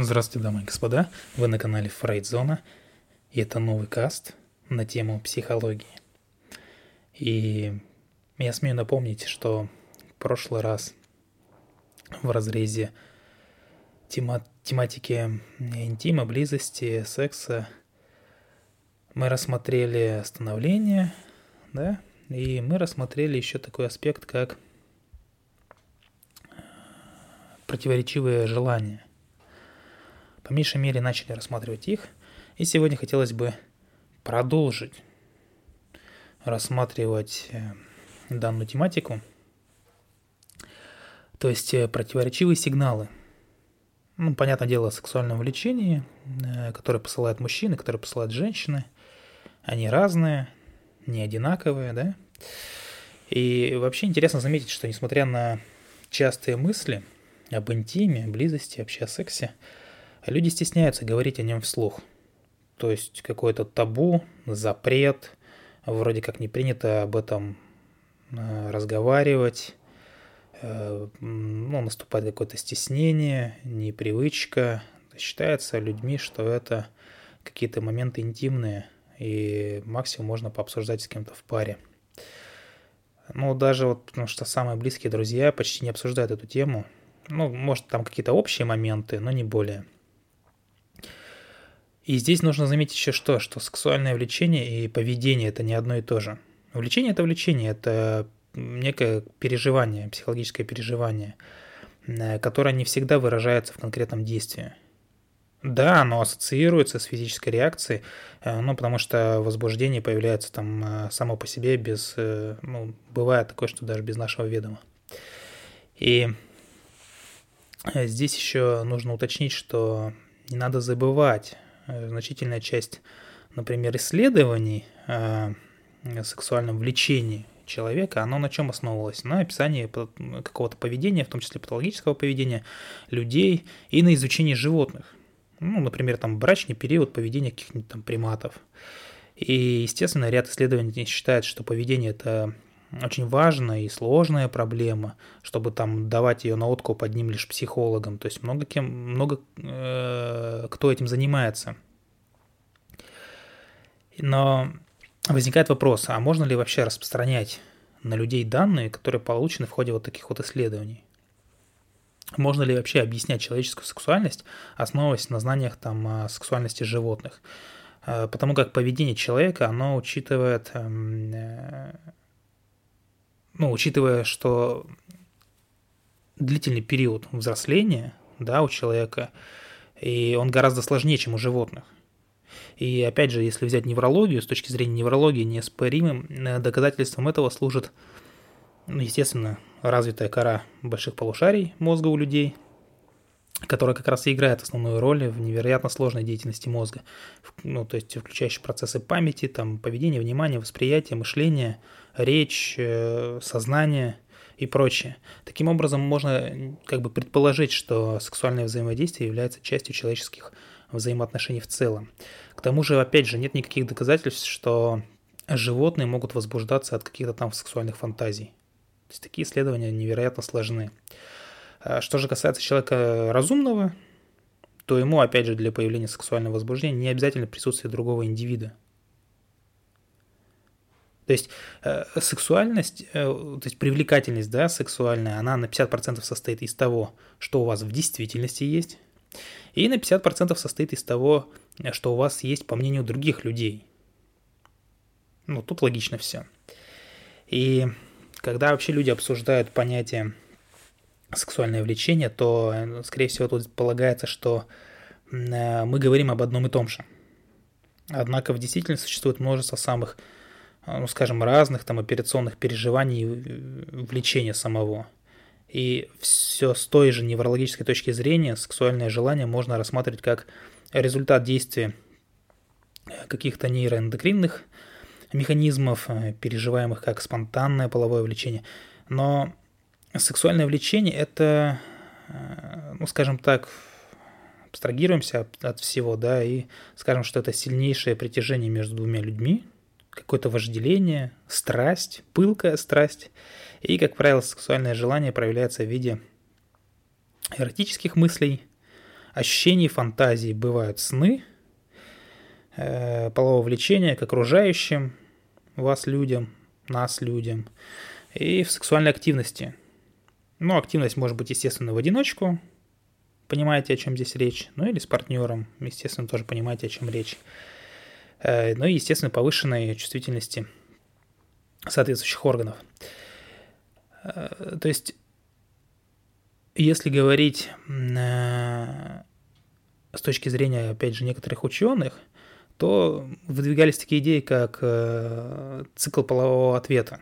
Здравствуйте, дамы и господа. Вы на канале Фрейдзона. И это новый каст на тему психологии. И я смею напомнить, что в прошлый раз в разрезе тема тематики интима, близости, секса мы рассмотрели становление, да, и мы рассмотрели еще такой аспект, как противоречивые желания по меньшей мере начали рассматривать их, и сегодня хотелось бы продолжить рассматривать э, данную тематику, то есть э, противоречивые сигналы. Ну, понятное дело, о сексуальном э, которое посылают мужчины, которое посылают женщины. Они разные, не одинаковые, да? И вообще интересно заметить, что несмотря на частые мысли об интиме, близости, вообще о сексе, Люди стесняются говорить о нем вслух. То есть какое-то табу, запрет, вроде как не принято об этом э, разговаривать, э, ну, наступает какое-то стеснение, непривычка. Считается людьми, что это какие-то моменты интимные, и максимум можно пообсуждать с кем-то в паре. Ну, даже вот, потому что самые близкие друзья почти не обсуждают эту тему. Ну, может, там какие-то общие моменты, но не более – и здесь нужно заметить еще что, что сексуальное влечение и поведение – это не одно и то же. Влечение – это влечение, это некое переживание, психологическое переживание, э, которое не всегда выражается в конкретном действии. Да, оно ассоциируется с физической реакцией, э, ну, потому что возбуждение появляется там э, само по себе без, ну, бывает такое, что даже без нашего ведома. И здесь еще нужно уточнить, что не надо забывать значительная часть, например, исследований о сексуальном влечении человека, оно на чем основывалось? На описании какого-то поведения, в том числе патологического поведения людей и на изучении животных. Ну, например, там брачный период поведения каких-нибудь там приматов. И, естественно, ряд исследований считает, что поведение – это очень важная и сложная проблема, чтобы там давать ее на откуп одним лишь психологам. То есть много кем, много э, кто этим занимается. Но возникает вопрос, а можно ли вообще распространять на людей данные, которые получены в ходе вот таких вот исследований? Можно ли вообще объяснять человеческую сексуальность, основываясь на знаниях там о сексуальности животных? Э, потому как поведение человека, оно учитывает эм, э, ну, учитывая, что длительный период взросления, да, у человека, и он гораздо сложнее, чем у животных. И опять же, если взять неврологию, с точки зрения неврологии, неоспоримым э, доказательством этого служит, ну, естественно, развитая кора больших полушарий мозга у людей – которая как раз и играет основную роль в невероятно сложной деятельности мозга, ну, то есть включающие процессы памяти, там, поведения, внимания, восприятия, мышления, речь, э, сознание и прочее. Таким образом, можно как бы предположить, что сексуальное взаимодействие является частью человеческих взаимоотношений в целом. К тому же, опять же, нет никаких доказательств, что животные могут возбуждаться от каких-то там сексуальных фантазий. То есть такие исследования невероятно сложны. А что же касается человека разумного, то ему, опять же, для появления сексуального возбуждения не обязательно присутствие другого индивида. То есть э, сексуальность, э, то есть привлекательность, да, сексуальная, она на 50% состоит из того, что у вас в действительности есть, и на 50% состоит из того, что у вас есть по мнению других людей. Ну, тут логично все. И когда вообще люди обсуждают понятие сексуальное влечение, то, э, скорее всего, тут полагается, что э, мы говорим об одном и том же. Однако в действительности существует множество самых, э, ну, скажем, разных там операционных переживаний влечения самого. И все с той же неврологической точки зрения сексуальное желание можно рассматривать как результат действия каких-то нейроэндокринных механизмов, переживаемых как спонтанное половое влечение. Но сексуальное влечение – это, э, ну, скажем так, абстрагируемся от всего, да, и скажем, что это сильнейшее притяжение между двумя людьми, какое-то вожделение, страсть, пылкая страсть. И, как правило, сексуальное желание проявляется в виде эротических мыслей, ощущений, фантазий бывают сны, э, полового влечения к окружающим вас людям, нас людям, и в сексуальной активности. Ну, активность может быть, естественно, в одиночку, понимаете, о чем здесь речь, ну или с партнером, естественно, тоже понимаете, о чем речь. Э, ну и, естественно, повышенной чувствительности соответствующих органов. Э, то есть, если говорить э, с точки зрения, опять же, некоторых ученых, то выдвигались такие идеи, как цикл полового ответа.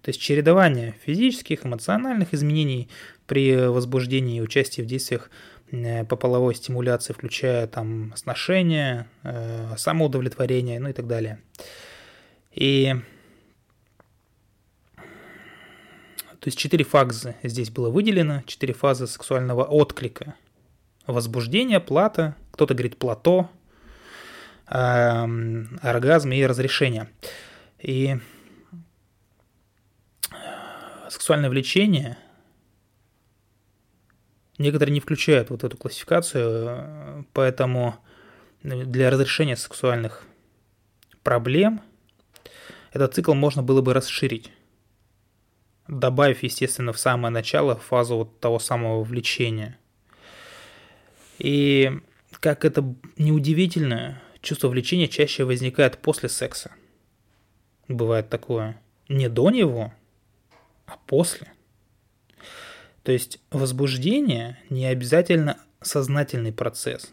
То есть чередование физических, эмоциональных изменений при возбуждении и участии в действиях по половой стимуляции, включая там сношение, э, самоудовлетворение, ну и так далее. И то есть четыре фазы здесь было выделено, четыре фазы сексуального отклика. Возбуждение, плата, кто-то говорит плато, э, оргазм и разрешение. И сексуальное влечение – Некоторые не включают вот эту классификацию, поэтому для разрешения сексуальных проблем этот цикл можно было бы расширить, добавив, естественно, в самое начало фазу вот того самого влечения. И как это неудивительно, чувство влечения чаще возникает после секса. Бывает такое. Не до него, а после. То есть возбуждение не обязательно сознательный процесс.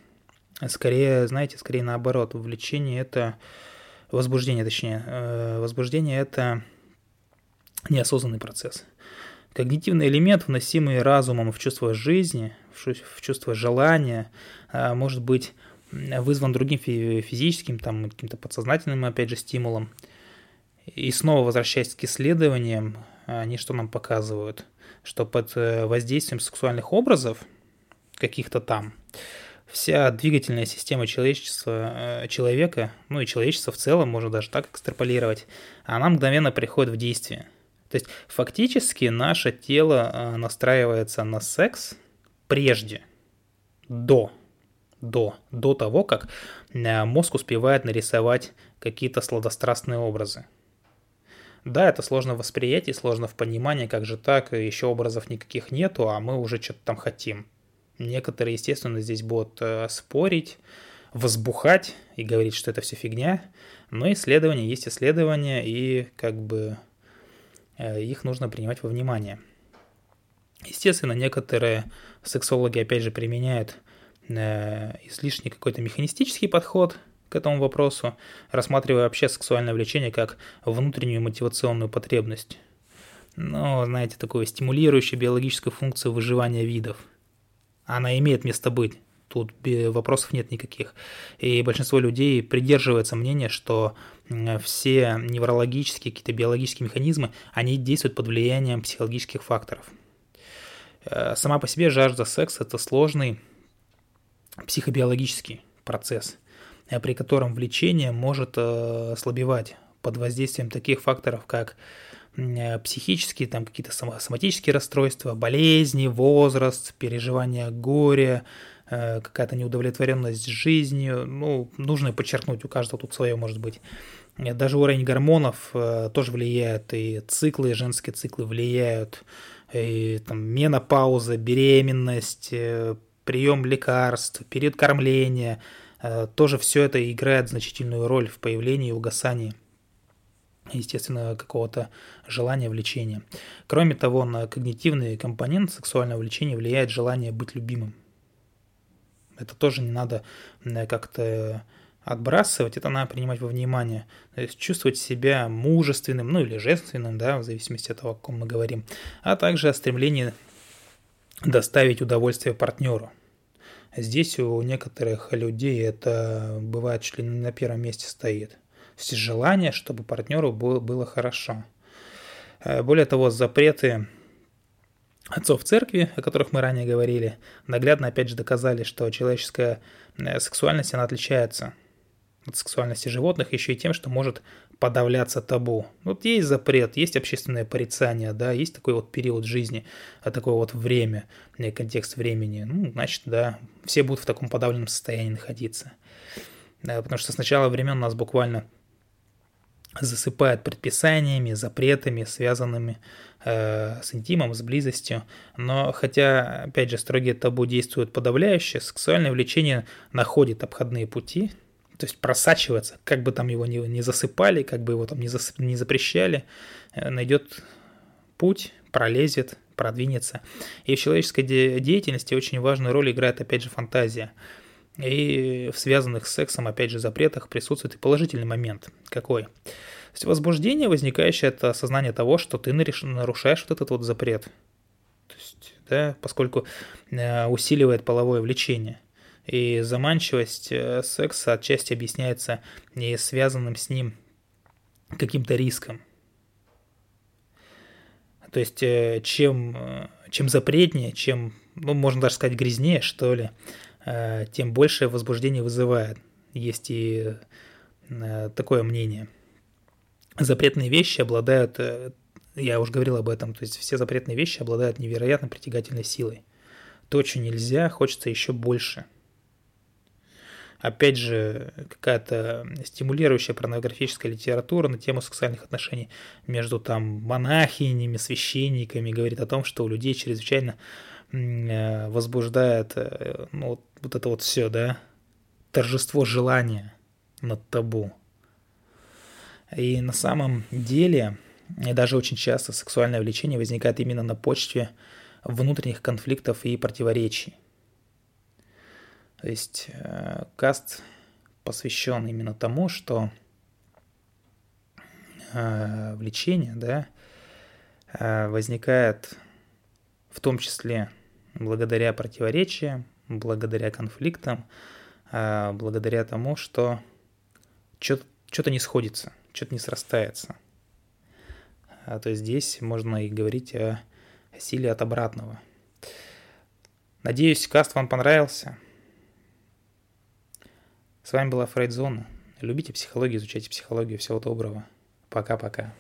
А скорее, знаете, скорее наоборот. Влечение это... Возбуждение, точнее. Э, возбуждение это неосознанный процесс. Когнитивный элемент, вносимый разумом в чувство жизни, в чувство желания, э, может быть вызван другим физическим, там, каким-то подсознательным, опять же, стимулом. И снова возвращаясь к исследованиям, они что нам показывают? Что под э, воздействием сексуальных образов, каких-то там, вся двигательная система человечества, э, человека, ну и человечества в целом, можно даже так экстраполировать, она мгновенно приходит в действие. То есть фактически наше тело э, настраивается на секс прежде, до, до, до того, как мозг успевает нарисовать какие-то сладострастные образы. Да, это сложно в восприятии, сложно в понимании, как же так, еще образов никаких нету, а мы уже что-то там хотим. Некоторые, естественно, здесь будут э, спорить, возбухать и говорить, что это все фигня, но исследования есть исследования, и как бы э, их нужно принимать во внимание. Естественно, некоторые сексологи, опять же, применяют э, излишне какой-то механистический подход – к этому вопросу, рассматривая вообще сексуальное влечение как внутреннюю мотивационную потребность. Ну, знаете, такую стимулирующую биологическую функцию выживания видов. Она имеет место быть. Тут вопросов нет никаких. И большинство людей придерживается мнения, что все неврологические, какие-то биологические механизмы, они действуют под влиянием психологических факторов. Э, сама по себе жажда секса – это сложный психобиологический процесс. Э, при котором влечение может э, ослабевать под воздействием таких факторов, как э, психические, там какие-то соматические расстройства, болезни, возраст, переживание горя, какая-то неудовлетворенность жизнью. Ну, нужно подчеркнуть, у каждого тут свое может быть. Даже уровень гормонов тоже влияет, и циклы, женские циклы влияют, и там менопауза, беременность, прием лекарств, период кормления – тоже все это играет значительную роль в появлении и угасании естественно, какого-то желания, влечения. Кроме того, на когнитивный компонент сексуального влечения влияет желание быть любимым. Это тоже не надо как-то отбрасывать, это надо принимать во внимание. То есть чувствовать себя мужественным, ну или женственным, да, в зависимости от того, о ком мы говорим. А также о стремлении доставить удовольствие партнеру. Здесь у некоторых людей это бывает не на первом месте стоит. Все желание, чтобы партнеру было, было хорошо. Э, более того, запреты отцов церкви, о которых мы ранее говорили, наглядно опять же доказали, что человеческая э, сексуальность, она отличается от сексуальности животных еще и тем, что может подавляться табу. Вот есть запрет, есть общественное порицание, да, есть такой вот период жизни, а такое вот время, контекст времени. Ну, значит, да, все будут в таком подавленном состоянии находиться. Да, потому что с начала времен нас буквально засыпает предписаниями, запретами, связанными э, с интимом, с близостью. Но хотя, опять же, строгие табу действуют подавляюще, сексуальное влечение находит обходные пути, то есть просачивается, как бы там его не, не засыпали, как бы его там не, засып, не запрещали, э, найдет путь, пролезет, продвинется. И в человеческой де- деятельности очень важную роль играет, опять же, фантазия. И в связанных с сексом, опять же, запретах присутствует и положительный момент. Какой? То есть возбуждение, возникающее от осознания того, что ты нарушаешь вот этот вот запрет. То есть, да, поскольку э, усиливает половое влечение. И заманчивость э, секса отчасти объясняется и связанным с ним каким-то риском. То есть, э, чем, чем запретнее, чем, ну, можно даже сказать, грязнее, что ли, Э, тем большее возбуждение вызывает. Есть и э, такое мнение. Запретные вещи обладают, э, я уже говорил об этом, то есть все запретные вещи обладают невероятно притягательной силой. То, что нельзя, хочется еще больше. Опять же, какая-то стимулирующая порнографическая литература на тему сексуальных отношений между там монахинями, священниками говорит о том, что у людей чрезвычайно Э, возбуждает э, ну, вот, это вот все, да, торжество желания над табу. И на самом деле, и даже очень часто сексуальное влечение возникает именно на почве внутренних конфликтов и противоречий. То есть э, каст посвящен именно тому, что влечение, да, возникает в том числе благодаря противоречиям, благодаря конфликтам, благодаря тому, что что-то не сходится, что-то не срастается. А, то есть здесь можно и говорить о силе от обратного. Надеюсь, каст вам понравился. С вами была Фрейдзона. Любите психологию, изучайте психологию. Всего доброго. Пока-пока.